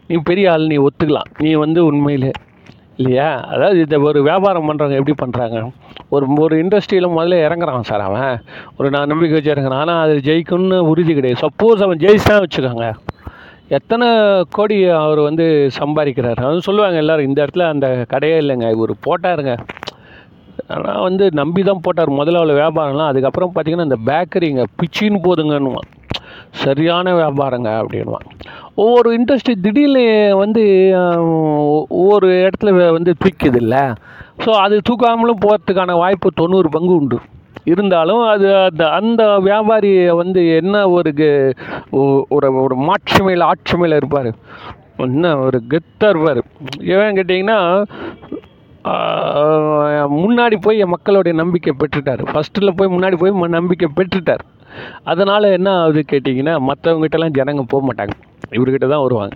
நீ பெரிய ஆள் நீ ஒத்துக்கலாம். நீ வந்து உண்மையிலே இல்லையா? அதாவது இந்த ஒரு வியாபாரம் பண்ணுறவங்க எப்படி பண்ணுறாங்க ஒரு ஒரு இண்டஸ்ட்ரியில் முதல்ல இறங்குறான் சார் அவன். ஒரு நான் நம்பிக்கை வச்சு இறங்குறான். ஆனால் அது ஜெயிக்கும்னு உறுதி கிடையாது. சப்போஸ் அவன் ஜெயிச்சான் வச்சுக்கோங்க. எத்தனை கோடி அவர் வந்து சம்பாதிக்கிறார்? அது சொல்லுவாங்க எல்லோரும் இந்த இடத்துல அந்த கடையே இல்லைங்க. இவர் போட்டாருங்க. ஆனால் வந்து நம்பி தான் போட்டார். முதல்ல அவ்வளோ வியாபாரம்லாம். அதுக்கப்புறம் பார்த்தீங்கன்னா இந்த பேக்கரிங்க பிச்சின்னு போதுங்கன்னுவான். சரியான வியாபாரங்க அப்படின்வான் ஒவ்வொரு இண்டஸ்ட்ரி திடீர்னு வந்து ஒவ்வொரு இடத்துல வந்து தூக்கிது இல்லை ஸோ அது தூக்காமலும் போகிறதுக்கான வாய்ப்பு தொண்ணூறு பங்கு உண்டு. இருந்தாலும் அது அந்த அந்த வியாபாரி வந்து என்ன ஒரு கெ- ஒரு ஒரு மாட்சிமையில் ஆட்சிமையில் இருப்பார். என்ன ஒரு கெத்தாக இருப்பார். ஏன் கேட்டிங்கன்னா முன்னாடி போய் மக்களுடைய நம்பிக்கை பெற்றுட்டார். ஃபஸ்ட்டில் போய் முன்னாடி போய் ம- நம்பிக்கை பெற்றுட்டார். அதனால் என்ன ஆகுது கேட்டிங்கன்னா மற்றவங்ககிட்டலாம் ஜனங்க போக மாட்டாங்க. இவர்கிட்ட தான் வருவாங்க.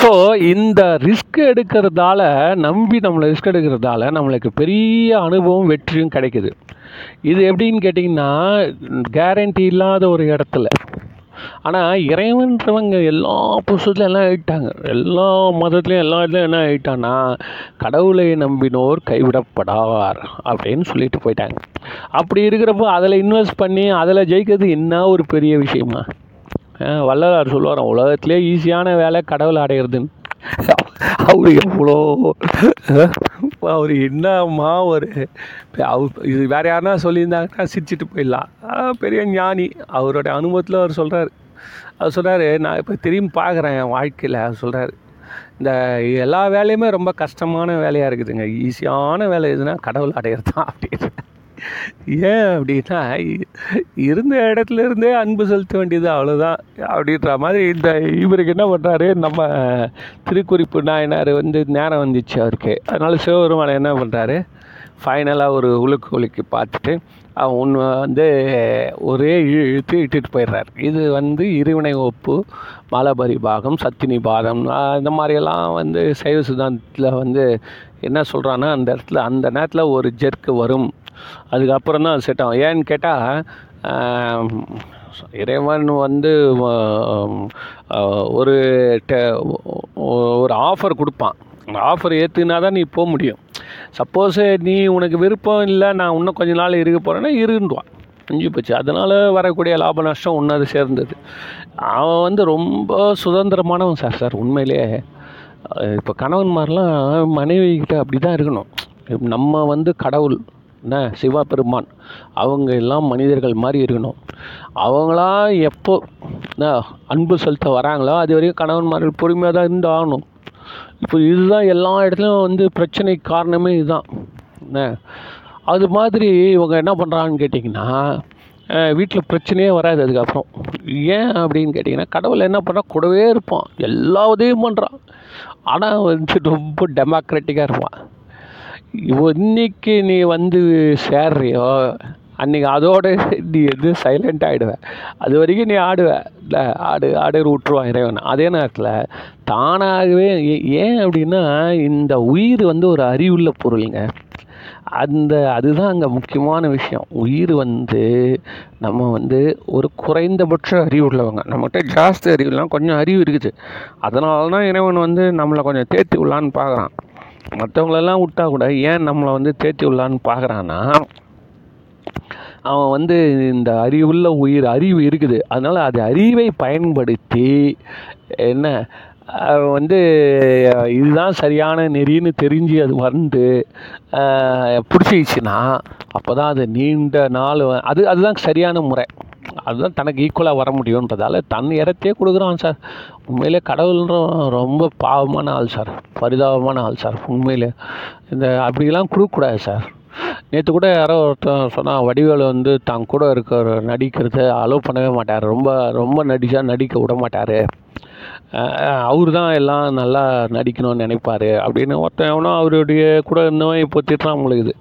ஸோ இந்த ரிஸ்க் எடுக்கிறதால நம்பி நம்மளை ரிஸ்க் எடுக்கிறதால நம்மளுக்கு பெரிய அனுபவம் வெற்றியும் கிடைக்குது. இது எப்படின்னு கேட்டிங்கன்னா கேரண்டி இல்லாத ஒரு இடத்துல ஆனால் இறைவன்றவங்க எல்லா புஸ்தகத்துலையும் எல்லாம் ஆயிட்டாங்க எல்லா மதத்துலையும் எல்லா இதுலையும் என்ன ஆயிட்டான்னா கடவுளை நம்பினோர் கைவிடப்படார் அப்படின்னு சொல்லிட்டு போயிட்டாங்க. அப்படி இருக்கிறப்போ அதில் இன்வெஸ்ட் பண்ணி அதில் ஜெயிக்கிறது என்ன ஒரு பெரிய விஷயமா? வள்ளலார் சொல்லுவாராம் உலகத்திலே ஈஸியான வேலை கடவுள் அடையிறதுன்னு. அவர் எவ்வளோ அவர் என்னம்மா ஒரு அவர் இது வேற யாருன்னா சொல்லியிருந்தாங்கன்னா சிரிச்சிட்டு போயிடலாம். பெரிய ஞானி. அவரோட அனுபவத்தில் அவர் சொல்கிறார் அவர் சொல்கிறாரு நான் இப்போ திரும்பி பார்க்குறேன் என் வாழ்க்கையில். அவர் சொல்கிறாரு இந்த எல்லா வேலையுமே ரொம்ப கஷ்டமான வேலையாக இருக்குதுங்க. ஈஸியான வேலை எதுனா கடவுள் அடையிறது தான் அப்படின்னு ஏன் அப்படின்னா இருந்த இடத்துல இருந்தே அன்பு செலுத்த வேண்டியது அவ்வளோதான் அப்படின்ற மாதிரி இந்த இவருக்கு என்ன பண்ணுறாரு நம்ம திருக்குறிப்பு நாயனார் வந்து நேரம் வந்துச்சு அவருக்கு. அதனால் சிவபெருமான என்ன பண்ணுறாரு ஃபைனலாக ஒரு உலுக்கு உலுக்கி பார்த்துட்டு ஒன்று வந்து ஒரே இழு இழுத்து இட்டுட்டு போயிடுறார். இது வந்து இருவினை ஒப்பு மலபரி பாகம் சத்தினி பாதம் இந்த மாதிரியெல்லாம் வந்து சைவ சித்தாந்தத்தில் வந்து என்ன சொல்கிறான்னா அந்த இடத்துல அந்த நேரத்தில் ஒரு ஜெர்க்கு வரும். அதுக்கப்புறம் தான் செட் ஏன்னு கேட்டால் இறைவன் வந்து ஒரு ஒரு ஆஃபர் கொடுப்பான். அந்த ஆஃபர் ஏற்றுனா தான் நீ போக முடியும். சப்போஸ் நீ உனக்கு விருப்பம் இல்லை நான் இன்னும் கொஞ்ச நாள் இருக்க போகிறேன்னா இருந்துவான் அஞ்சு போச்சு. அதனால் வரக்கூடிய லாப நஷ்டம் ஒன்று சேர்ந்தது. அவன் வந்து ரொம்ப சுதந்திரமானவன் சார் சார். உண்மையிலேயே இப்போ கணவன்மாரெலாம் மனைவிகிட்ட அப்படி தான் இருக்கணும். நம்ம வந்து கடவுள் என்ன? சிவபெருமான். அவங்க எல்லாம் மனிதர்கள் மாதிரி இருக்கணும். அவங்களாம் எப்போ என்ன? அன்பு செலுத்த வராங்களோ அது வரைக்கும் கணவன்மார்கள் பொறுமையாக தான் இருந்து ஆகணும் இப்போ இதுதான் எல்லா இடத்துலையும் வந்து பிரச்சனை காரணமே இதுதான். என்ன? அது மாதிரி இவங்க என்ன பண்ணுறாங்கன்னு கேட்டிங்கன்னா வீட்டில் பிரச்சனையே வராது அதுக்கப்புறம். ஏன் அப்படின்னு கேட்டிங்கன்னா கடவுள் என்ன பண்ணுறா கூடவே இருப்பான். எல்லா உதவியும் பண்ணுறான் ஆனால் வந்து ரொம்ப டெமோக்ராட்டிக்காக இருப்பான். இவ- இன்னைக்கு நீ வந்து சேர்றியோ அன்னைக்கு அதோட நீ வந்து சைலண்ட் ஆகிடுவ அது வரைக்கும் நீ ஆடுவ. இல்லை ஆடு ஆடு விட்ருவான் இறைவன். அதே நேரத்தில் தானாகவே ஏ- ஏன் அப்படின்னா இந்த உயிர் வந்து ஒரு அறிவுள்ள பொருளுங்க. அந்த அதுதான் அங்கே முக்கியமான விஷயம். உயிர் வந்து நம்ம வந்து ஒரு குறைந்தபட்ச அறிவு உள்ளவங்க. நம்மகிட்ட ஜாஸ்தி அறிவுலாம் கொஞ்சம் அறிவு இருக்குது. அதனால தான் இறைவன் வந்து நம்மளை கொஞ்சம் தேர்த்தி விடலான்னு பார்க்குறான் மற்றவங்களெல்லாம் விட்டா கூட ஏன் நம்மளை வந்து தேர்த்தி விடலான்னு பார்க்குறான்னா அவன் வந்து இந்த அறிவுள்ள உயிர் அறிவு இருக்குது. அதனால் அது அறிவை பயன்படுத்தி என்ன அவன் வந்து இதுதான் சரியான நெறின்னு தெரிஞ்சு அது வந்து பிடிச்சிக்கிச்சுன்னா அப்போ தான் அது நீண்ட நாள் அது அதுதான் சரியான முறை. அதுதான் தனக்கு ஈக்குவலாக வர முடியுன்றதால தன் இடத்தையே கொடுக்குறான் சார். உண்மையிலே கடவுள்ன்ற ரொம்ப பாவமான ஆள் சார். பரிதாபமான ஆள் சார். உண்மையிலே. இந்த அப்படிலாம் கொடுக்கக்கூடாது சார். நேற்று கூட யாரோ ஒருத்தன் சொன்னால் வடிவேலு வந்து தான் கூட இருக்கிற நடிக்கிறத அலோவ் பண்ணவே மாட்டார். ரொம்ப ரொம்ப நடிச்சா நடிக்க விட மாட்டார். அவர் தான் எல்லாம் நல்லா நடிக்கணும்னு நினைப்பாரு அப்படின்னு ஒருத்தன் எவனோ அவருடைய கூட இருந்தவன் இப்போ திட்டுறான் உங்களுக்கு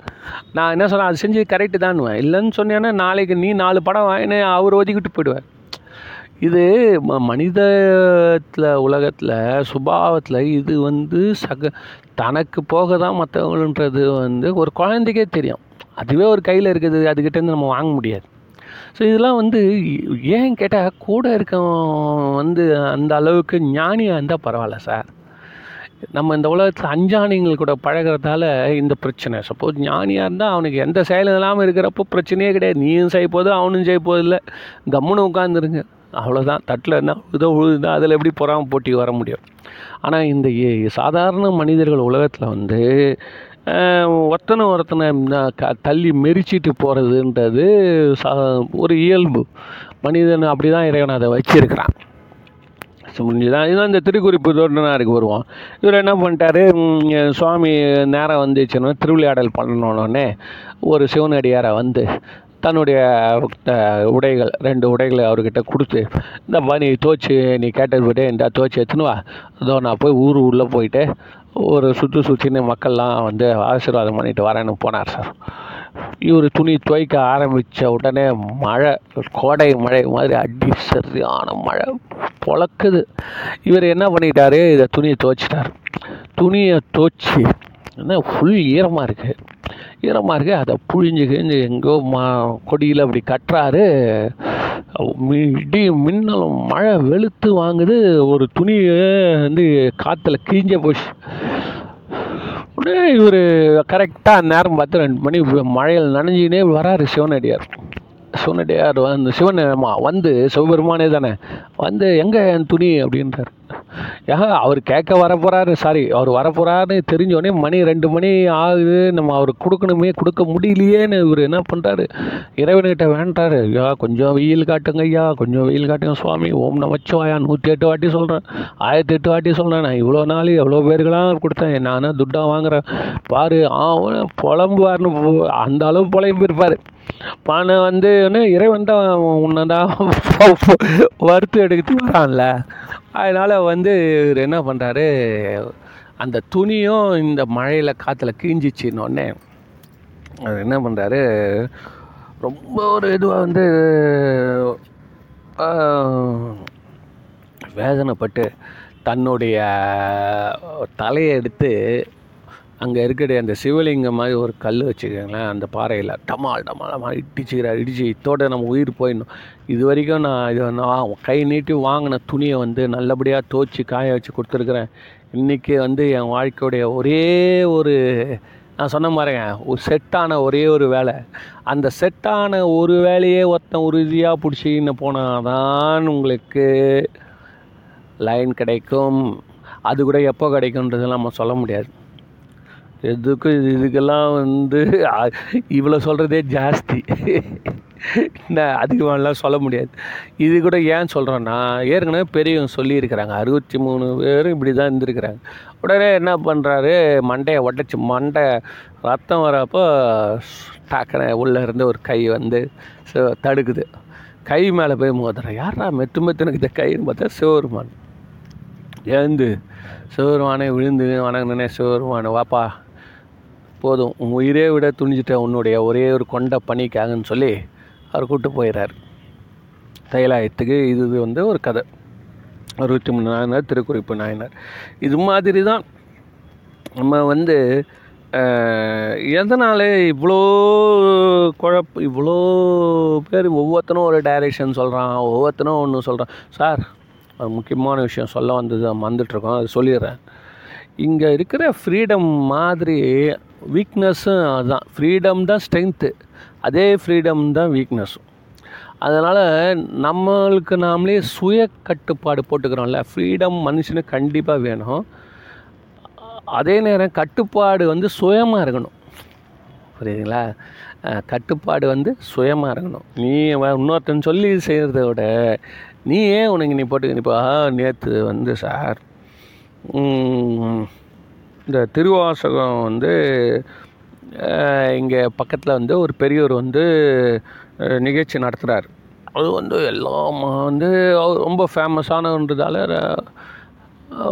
நான் என்ன சொன்னேன் அது செஞ்சு கரெக்டு தான்னுவேன். இல்லைன்னு சொன்னேன்னா நாளைக்கு நீ நாலு படம் வாங்கினே அவர் ஒதுக்கிட்டு போயிடுவேன் இது ம மனிதத்தில் உலகத்தில் சுபாவத்தில் இது வந்து சக தனக்கு போக தான் மற்றவங்கன்றது வந்து ஒரு குழந்தைக்கே தெரியும். அதுவே ஒரு கையில் இருக்குது அதுக்கிட்டேருந்து நம்ம வாங்க முடியாது. ஸோ இதெல்லாம் வந்து ஏன் கேட்டால் கூட இருக்க வந்து அந்த அளவுக்கு ஞானியாக இருந்தால் பரவாயில்ல சார். நம்ம இந்த உலகத்தில் அஞ்சாணிங்கள் கூட பழகிறதால இந்த பிரச்சனை. சப்போஸ் ஞானியாக இருந்தால் அவனுக்கு எந்த செயலும் இல்லாமல் இருக்கிறப்போ பிரச்சனையே கிடையாது. நீயும் செய்ய போது அவனும் செய்ய போதில்லை. கம்முன்னு உட்காந்துருங்க அவ்வளோதான் தட்டில் என்ன உழுதோ உழுதுதோ அதில் எப்படி பொறாமல் போட்டி வர முடியும்? ஆனால் இந்த ஏ- சாதாரண மனிதர்கள் உலகத்தில் வந்து ஒருத்தனை ஒருத்தனை க தள்ளி மெரிச்சிட்டு போகிறதுன்றது சா ஒரு இயல்பு. மனிதன் அப்படி தான் இறைவன் அதை வச்சிருக்கிறான். முடிஞ்சுதான் இதுதான் இந்த திருக்குறிப்பு தோட்டனாருக்கு வருவோம் இவர் என்ன பண்ணிட்டாரு? சுவாமி நேரம் வந்துச்சுன்னா திருவிளையாடல் பண்ணணுன்னே ஒரு சிவனடியாரை வந்து தன்னுடைய உடைகள் ரெண்டு உடைகளை அவர்கிட்ட கொடுத்து இந்த மாதிரி நீ தோச்சு நீ கேட்டது போய்ட்டு இந்த துவச்சி எடுத்துன்னு வா. அதோ நான் போய் ஊர் உள்ளே போயிட்டு ஒரு சுற்று சுற்றின்னு மக்கள்லாம் வந்து ஆசீர்வாதம் பண்ணிட்டு வரேன்னு போனார் சார். இவர் துணி துவைக்க ஆரம்பித்த உடனே மழை கோடை மழை மாதிரி அடி சரியான மழை பொழக்குது. இவர் என்ன பண்ணிட்டாரு? இதை துணியை துவைச்சிட்டார். துணியை துவைச்சி என்ன ஃபுல் ஈரமாக இருக்குது ஈரமாக இருக்குது அதை புழிஞ்சு கிழிஞ்சு எங்கோ மா கொடியில் அப்படி கட்டுறாரு. மி- இடி மின்னலும் மழை வெளுத்து வாங்குது. ஒரு துணியை வந்து காற்றுல கிழிஞ்ச போச்சு. உடனே இவர் கரெக்டாக நேரம் பார்த்து ரெண்டு மணி மழையில் நனைஞ்சினே வராரு சிவனடியார். சிவனடியார் வந்து சிவன் வந்து சிவபெருமானே தானே. வந்து எங்கே என் துணி? அப்படின்றார். ஏன் அவர் கேட்க வரப்போகிறாரு சாரி அவர் வரப்போகிறாருன்னு தெரிஞ்சோடனே மணி ரெண்டு மணி ஆகுது. நம்ம அவருக்கு கொடுக்கணுமே கொடுக்க முடியலையேன்னு இவர் என்ன பண்ணுறாரு இறைவன்கிட்ட வேண்டாரு. ஐயா கொஞ்சம் வெயில் காட்டுங்க ஐயா கொஞ்சம் வெயில் காட்டுங்க சுவாமி. ஓம் நமச்சிவாயா நூற்றி எட்டு வாட்டி சொல்கிறேன் ஆயிரத்தி எட்டு வாட்டி சொல்கிறேன் நான் இவ்வளோ நாள் எவ்வளோ பேருக்கெல்லாம் கொடுத்தேன். நானும் துட்டா வாங்குறேன். பாரு ஆ புலம்புவார்னு அந்த அளவு புலம்பிருப்பார் பானை வந்து என்ன இறைவன் தான் உன்னை தான் [laughs] வறுத்து எடுத்து வரான்ல அதனால் வந்து இவர் என்ன பண்ணுறாரு அந்த துணியும் இந்த மழையில் காற்றுல கிழிஞ்சிச்சின்னொடனே அவர் என்ன பண்ணுறாரு ரொம்ப ஒரு இதுவாக வந்து வேதனைப்பட்டு தன்னுடைய தலையை எடுத்து அங்கே இருக்கிற அந்த சிவலிங்கம் மாதிரி ஒரு கல் வச்சுக்கோங்களேன் அந்த பாறையில். டமால் டமால் இடிச்சுக்கிறார் இடிச்சு இத்தோட நம்ம உயிர் போயிடணும். இது வரைக்கும் நான் இது நான் கை நீட்டி வாங்கின துணியை வந்து நல்லபடியாக துவச்சி காய வச்சு கொடுத்துருக்குறேன். இன்றைக்கி வந்து என் வாழ்க்கையுடைய ஒரே ஒரு நான் சொன்ன மாதிரிங்க ஒரு செட்டான ஒரே ஒரு வேலை. அந்த செட்டான ஒரு வேலையே ஒருத்தன் உறுதியாக பிடிச்சின்னு போனால் தான் உங்களுக்கு லைன் கிடைக்கும். அது கூட எப்போ கிடைக்கும்ன்றதெல்லாம் நம்ம சொல்ல முடியாது. எதுக்கும் இது- இதுக்கெல்லாம் வந்து இவ்வளோ சொல்கிறதே ஜாஸ்தி. என்ன அதிகமாகலாம் சொல்ல முடியாது. இது கூட ஏன் சொல்கிறேன்னா ஏற்கனவே பெரியவங்க சொல்லியிருக்கிறாங்க. அறுபத்தி மூணு பேரும் இப்படி தான் இருந்திருக்கிறாங்க. உடனே என்ன பண்ணுறாரு மண்டையை உடச்சி மண்டை ரத்தம் வரப்போ டக்குன உள்ளே இருந்து ஒரு கை வந்து தடுக்குது. கை மேலே போய் மோதுறேன் யாரா மெத்து மெத்துனுக்கு இந்த கைன்னு பார்த்தா சிவருமான் எழுந்து சிவருமானே விழுந்து வணங்கினே சிவருமானே வாப்பா போதும். உயிரே விட துணிஞ்சிட்ட உன்னுடைய ஒரே ஒரு கொண்ட பணிக்காகன்னு சொல்லி அவர் கூப்பிட்டு போயிடுறார் தைலாயத்துக்கு இது இது வந்து ஒரு கதை. அறுபத்தி மூணு நாயனார் திருக்குறிப்பு நாயனார். இது மாதிரி தான் நம்ம வந்து எதனால் இவ்வளோ குழப்ப இவ்வளோ பேர் ஒவ்வொருத்தனும் ஒரு டைரெக்ஷன் சொல்கிறான் ஒவ்வொருத்தனும் ஒன்று சொல்கிறான் சார் ஒரு முக்கியமான விஷயம் சொல்ல வந்தது வந்துட்டுருக்கோம் அது சொல்லிடுறேன். இங்கே இருக்கிற ஃப்ரீடம் மாதிரி வீக்னஸ்ஸும் அதுதான் ஃப்ரீடம் தான் ஸ்ட்ரென்த்து அதே ஃப்ரீடம் தான் வீக்னஸும் அதனால் நம்மளுக்கு நாமளே சுய கட்டுப்பாடு போட்டுக்கிறோம்ல. ஃப்ரீடம் மனுஷனுக்கு கண்டிப்பாக வேணும். அதே நேரம் கட்டுப்பாடு வந்து சுயமாக இருக்கணும். புரியுதுங்களா? கட்டுப்பாடு வந்து சுயமாக இருக்கணும். நீ வ- இன்னொருத்தன் சொல்லி செய்கிறத விட நீ ஏன் உனக்கு நீ போட்டுக்க இப்போ நேற்று வந்து சார் இந்த திருவாசகம் வந்து இங்கே பக்கத்தில் வந்து ஒரு பெரியவர் வந்து நிகழ்ச்சி நடத்துகிறார் அது வந்து எல்லாம் வந்து ரொம்ப ஃபேமஸானன்றதால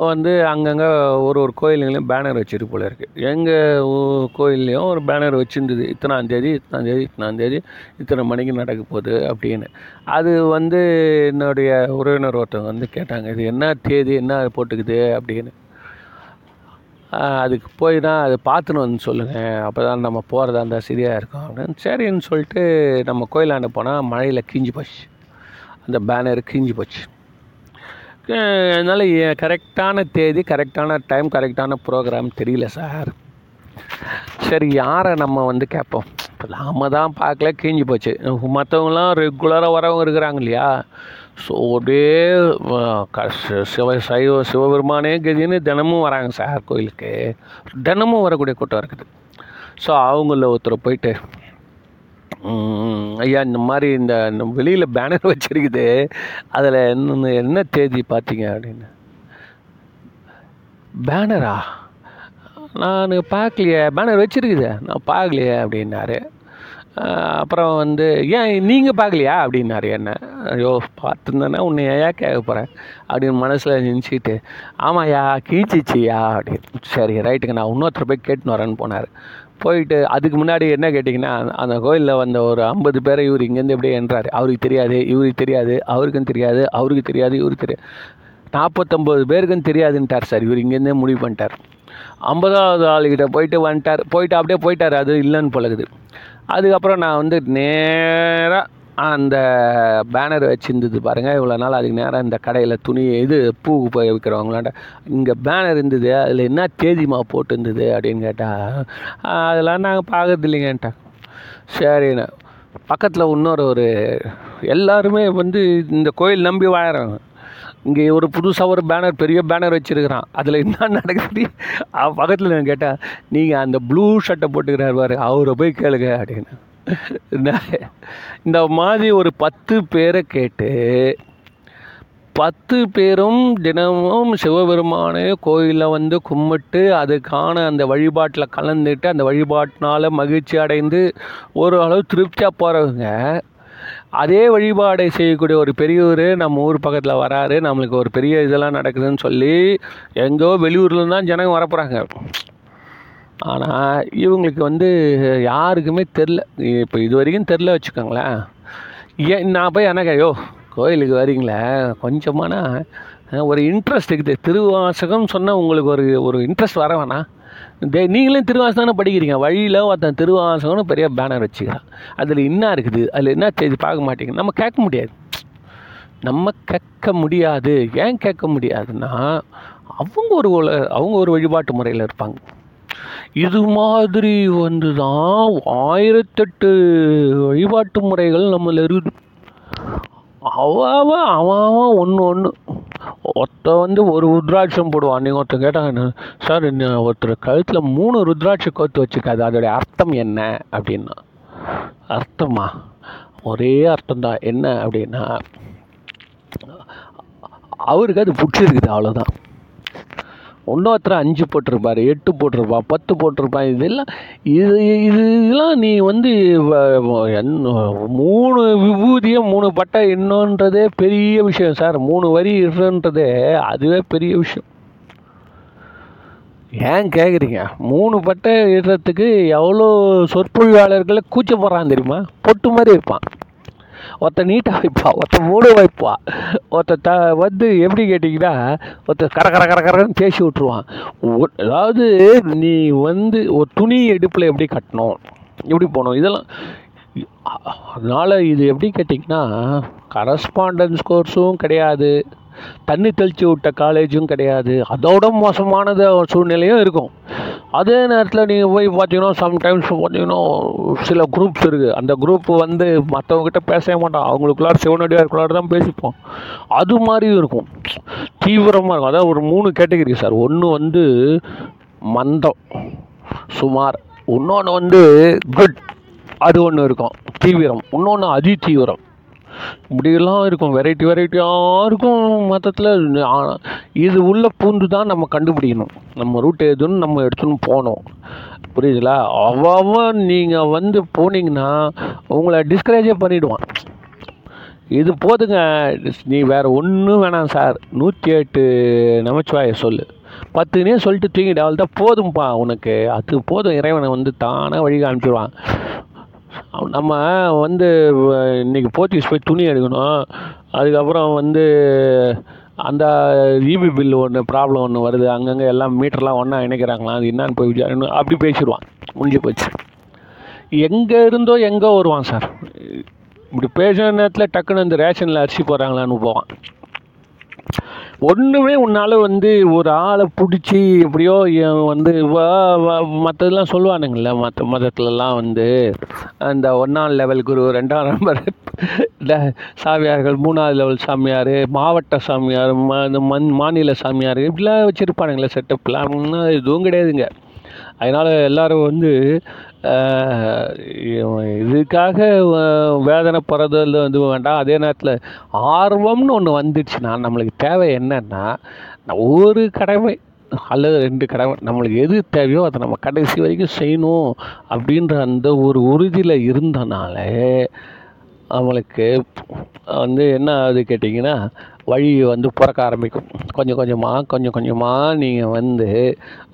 வந்து அங்கங்கே ஒரு ஒரு கோயிலுங்களையும் பேனர் வச்சுட்டு போல இருக்குது எங்கள் கோயில்லையும் ஒரு பேனர் வச்சுருந்தது. இத்தனாந்தேதி இத்தனாந்தேதி இத்தனாந்தேதி இத்தனை மணிக்கு நடக்க போகுது அப்படின்னு. அது வந்து என்னுடைய உறவினர் ஒருத்தவங்க வந்து கேட்டாங்க இது என்ன தேதி என்ன போட்டுக்குது? அப்படின்னு. அதுக்கு போய் தான் அதை பார்த்துன்னு வந்து சொல்லுங்கள் அப்போ தான் நம்ம போகிறதா இருந்தால் சரியாக இருக்கும் அப்படின்னு. சரின்னு சொல்லிட்டு நம்ம கோயிலாண்ட போனால் மழையில் கிஞ்சி போச்சு. அந்த பேனர் கிஞ்சி போச்சு. அதனால் கரெக்டான தேதி கரெக்டான டைம் கரெக்டான ப்ரோக்ராம் தெரியல சார். சரி யாரை நம்ம வந்து கேட்போம்? இப்போ நாம தான் பார்க்கல கிழிஞ்சு போச்சு. மற்றவங்களாம் ரெகுலராக வரவங்க இருக்கிறாங்க இல்லையா? ஸோ அப்படியே க- சிவ சைவ சிவபெருமானே கதின்னு தினமும் வராங்க சார் கோயிலுக்கு. தினமும் வரக்கூடிய கூட்டம் இருக்குது. ஸோ அவங்கள ஒருத்தர் போயிட்டு ஐயா இந்த மாதிரி இந்த வெளியில் பேனர் வச்சுருக்குது. அதில் என்ன என்ன தேதி பார்த்தீங்க அப்படின்னு? பேனரா நான் பார்க்கலையே பேனர் வச்சுருக்குது. நான் பார்க்கலையே அப்படின்னாரு. அப்புறம் வந்து ஏன் நீங்கள் பார்க்கலையா? அப்படின்னாரு என்ன. ஐயோ பார்த்துருந்தேன்னா உன்னை ஏன் கேட்க போகிறேன் அப்படின்னு மனசில் நினச்சிக்கிட்டு ஆமாய்யா கீழ்ச்சிச்சியா அப்படின்னு. சரி ரைட்டுங்க நான் இன்னொருத்தர் போய் கேட்டுன்னு வரேன்னு போனார். போயிட்டு அதுக்கு முன்னாடி என்ன கேட்டிங்கன்னா அந்த கோயிலில் வந்த ஒரு ஐம்பது பேரை இவர் இங்கேருந்து எப்படியே என்றார். அவருக்கு தெரியாது இவருக்கு தெரியாது அவருக்கும் தெரியாது அவருக்கு தெரியாது இவருக்கு தெரியாது. நாற்பத்தொம்பது பேருக்கும் தெரியாதுன்ட்டார் சார் இவர் இங்கேருந்தே முடிவு பண்ணிட்டார். ஐம்பதாவது ஆளுகிட்ட போயிட்டு வந்துட்டார். போயிட்டு அப்படியே போயிட்டார் அது இல்லைன்னு பழகுது. அதுக்கப்புறம் நான் வந்து நேராக அந்த பேனர் வச்சுருந்தது பாருங்கள் இவ்வளோ நாள் அதுக்கு நேராக இந்த கடையில் துணி இது பூ போய் விற்கிறவங்களாண்ட இங்கே பேனர் இருந்தது. அதில் என்ன தேதிமா போட்டுருந்தது அப்படின்னு கேட்டால் அதெல்லாம் நாங்கள் பார்க்கறது இல்லைங்கன்ட்டேன் சரிண்ணே பக்கத்தில் இன்னொரு ஒரு எல்லாருமே வந்து இந்த கோயில் நம்பி வாழறாங்க. இங்கே ஒரு புதுசாக ஒரு பேனர் பெரிய பேனர் வச்சுருக்கிறான். அதில் என்ன நடக்குது? பக்கத்தில் நான் கேட்டேன் நீங்கள் அந்த ப்ளூ ஷர்ட்டை போட்டுக்கிறார் பாரு அவரை போய் கேளுங்க அப்படின்னு. இந்த மாதிரி ஒரு பத்து பேரை கேட்டு பத்து பேரும் தினமும் சிவபெருமானே கோயிலில் வந்து கும்பிட்டு அதுக்கான அந்த வழிபாட்டில் கலந்துட்டு அந்த வழிபாட்டினால் மகிழ்ச்சி அடைந்து ஒரு அளவு திருப்தியாக போகிறவங்க அதே வழிபாடை செய்யக்கூடிய ஒரு பெரியவர் நம்ம ஊர் பக்கத்தில் வராரு. நம்மளுக்கு ஒரு பெரிய இதெல்லாம் நடக்குதுன்னு சொல்லி எங்கோ வெளியூர்ல தான் ஜனங்க வரப்போகிறாங்க ஆனால் இவங்களுக்கு வந்து யாருக்குமே தெரில. இப்போ இது வரைக்கும் தெரில வச்சுக்கோங்களேன். ஏன் நான் போய் என்ன ஐயோ கோயிலுக்கு வரீங்களே? கொஞ்சமான ஒரு இன்ட்ரெஸ்ட் இருக்குது. திருவாசகம் சொன்னால் உங்களுக்கு ஒரு ஒரு இன்ட்ரெஸ்ட் வர வேணாம். தே நீங்களும் திருவாசகம் படிக்கிறீங்க. வழியில் ஒருத்தன் திருவாசகம்னு பெரிய பேனர் வச்சுக்கிறான். அதில் என்ன இருக்குது? அதில் என்ன செய்தி பார்க்க மாட்டேங்க? நம்ம கேட்க முடியாது. நம்ம கேட்க முடியாது. ஏன் கேட்க முடியாதுன்னா அவங்க ஒரு உல- அவங்க ஒரு வழிபாட்டு முறையில் இருப்பாங்க. இது மாதிரி வந்து தான் ஆயிரத்தெட்டு வழிபாட்டு முறைகள் நம்மள இருக்குது அவன் அவன் ஒன்று ஒன்று ஒருத்தன் வந்து ஒரு ருத்ராட்சம் போடுவான். நீங்கள் ஒருத்தர் கேட்டாங்க சார் ஒருத்தர் கழுத்தில் மூணு ருத்ராட்சம் கோத்து வச்சுக்காது அதோடைய அர்த்தம் என்ன? அப்படின்னா அர்த்தமா? ஒரே அர்த்தம் தான் என்ன? அப்படின்னா அவருக்கு அது பிடிச்சிருக்குது அவ்வளோதான் இன்னொருத்தர் அஞ்சு போட்டிருப்பாரு எட்டு போட்டிருப்பான் பத்து போட்டிருப்பான் இதெல்லாம் இது இது இதெல்லாம் நீ வந்து மூணு விபூதியை மூணு பட்டை இன்னொன்றதே பெரிய விஷயம் சார். மூணு வரி இருன்றதே அதுவே பெரிய விஷயம். ஏன் கேட்குறீங்க மூணு பட்டை இடுறதுக்கு எவ்வளோ சொற்பொழிவாளர்களை கூச்சப்படுறான் தெரியுமா? பொட்டு மாதிரி இருப்பான். ஒருத்தன் நீட்டாக வைப்பான் ஒருத்தன் மூணு வைப்பான் ஒருத்தன் த வந்து எப்படி கேட்டிங்கன்னா ஒருத்தன் கர கர கர கரன்னு பேசி விட்ருவான் அதாவது நீ வந்து ஒரு துணி எடுப்பில் எப்படி கட்டணும் எப்படி போகணும் இதெல்லாம் அதனால் இது எப்படி கேட்டிங்கன்னா கரஸ்பாண்டன்ஸ் கோர்ஸும் கிடையாது. தண்ணி தெளித்து விட்ட காலேஜும் கிடையாது. அதோட மோசமானது சூழ்நிலையும் இருக்கும். அதே நேரத்தில் நீங்கள் போய் பார்த்தீங்கன்னா சம்டைம்ஸ் பார்த்தீங்கன்னா சில குரூப்ஸ் இருக்குது அந்த குரூப் வந்து மற்றவங்ககிட்ட பேசவே மாட்டோம் அவங்களுக்குள்ளார சிவனடியாருக்குள்ளார தான் பேசிப்போம். அது மாதிரியும் இருக்கும். தீவிரமாக இருக்கும். அதாவது ஒரு மூணு கேட்டகரி சார் ஒன்று வந்து மந்தம் சுமார். இன்னொன்று வந்து குட் அது ஒன்று இருக்கும். தீவிரம். இன்னொன்று அதி தீவிரம் இப்படியெல்லாம் இருக்கும். வெரைட்டி வெரைட்டியாக இருக்கும் மொத்தத்தில். இது உள்ளே பூந்து தான் நம்ம கண்டுபிடிக்கணும். நம்ம ரூட் எதுன்னு நம்ம எடுத்துன்னு போகணும். புரியுதுங்களா? அவன் நீங்கள் வந்து போனீங்கன்னா உங்களை டிஸ்கரேஜே பண்ணிவிடுவான் இது போதுங்க. நீ வேறு ஒன்றும் வேணாம் சார். நூற்றி எட்டு நமச்சிவாய சொல்லு. பத்துனே சொல்லிட்டு தூங்கிட்டு அவள் தான் போதும்ப்பா உனக்கு. அது போதும். இறைவனை வந்து தானாக வழி காமிச்சிடுவான் நம்ம வந்து இன்னைக்கு போர்ச்சுகீஸ் போய் துணி எடுக்கணும். அதுக்கப்புறம் வந்து அந்த ஈபி பில் ஒன்று ப்ராப்ளம் ஒன்று வருது. அங்கங்கே எல்லாம் மீட்டர்லாம் ஒன்றா இணைக்கிறாங்களா அது என்னன்னு போய் விசாரிக்கணும். அப்படி பேசிடுவான். முடிஞ்சு போச்சு. எங்கே இருந்தோ எங்கே வருவான் சார்? இப்படி பேசுகிற நேரத்தில் டக்குன்னு இந்த ரேஷனில் அரிசி போடுறாங்களான்னு போவான். ஒன்றுமே உன்னால் வந்து ஒரு ஆளை பிடிச்சி எப்படியோ வந்து மற்றதெல்லாம் சொல்லுவானுங்கள்ல மற்ற மதத்துலலாம் வந்து அந்த ஒன்றாம் லெவல் குரு ரெண்டாம் நம்பர் இந்த சாமியார்கள் மூணாவது லெவல் சாமியார் மாவட்ட சாமியார் ம இந்த மண் மாநில சாமியார் இப்படிலாம் வச்சுருப்பானுங்களே செட்டப்லாம் எதுவும் கிடையாதுங்க. அதனால் எல்லோரும் வந்து இதுக்காக வேதனைப்படுறது வந்து வேண்டாம். அதே நேரத்தில் ஆர்வம்னு ஒன்று வந்துடுச்சுன்னா நம்மளுக்கு தேவை என்னன்னா ஒரு கடமை அல்லது ரெண்டு கடமை. நம்மளுக்கு எது தேவையோ அதை நம்ம கடைசி வரைக்கும் செய்யணும் அப்படின்ற அந்த ஒரு உறுதியில் இருந்தனாலே நம்மளுக்கு வந்து என்ன ஆகுது கேட்டிங்கன்னா வழி வந்து பிறக்க ஆரம்பிக்கும். கொஞ்சம் கொஞ்சமாக கொஞ்சம் கொஞ்சமாக நீங்கள் வந்து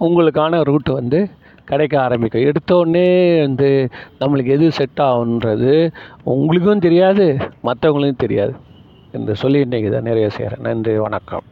உங்களுக்கான ரூட்டு வந்து கிடைக்க ஆரம்பிக்கும். எடுத்தோடனே வந்து நம்மளுக்கு எது செட் ஆகுன்றது உங்களுக்கும் தெரியாது மற்றவங்களுக்கும் தெரியாது. என்று சொல்லி இன்றைக்கி தான் நிறைய செய்கிறேன். நன்றி வணக்கம்.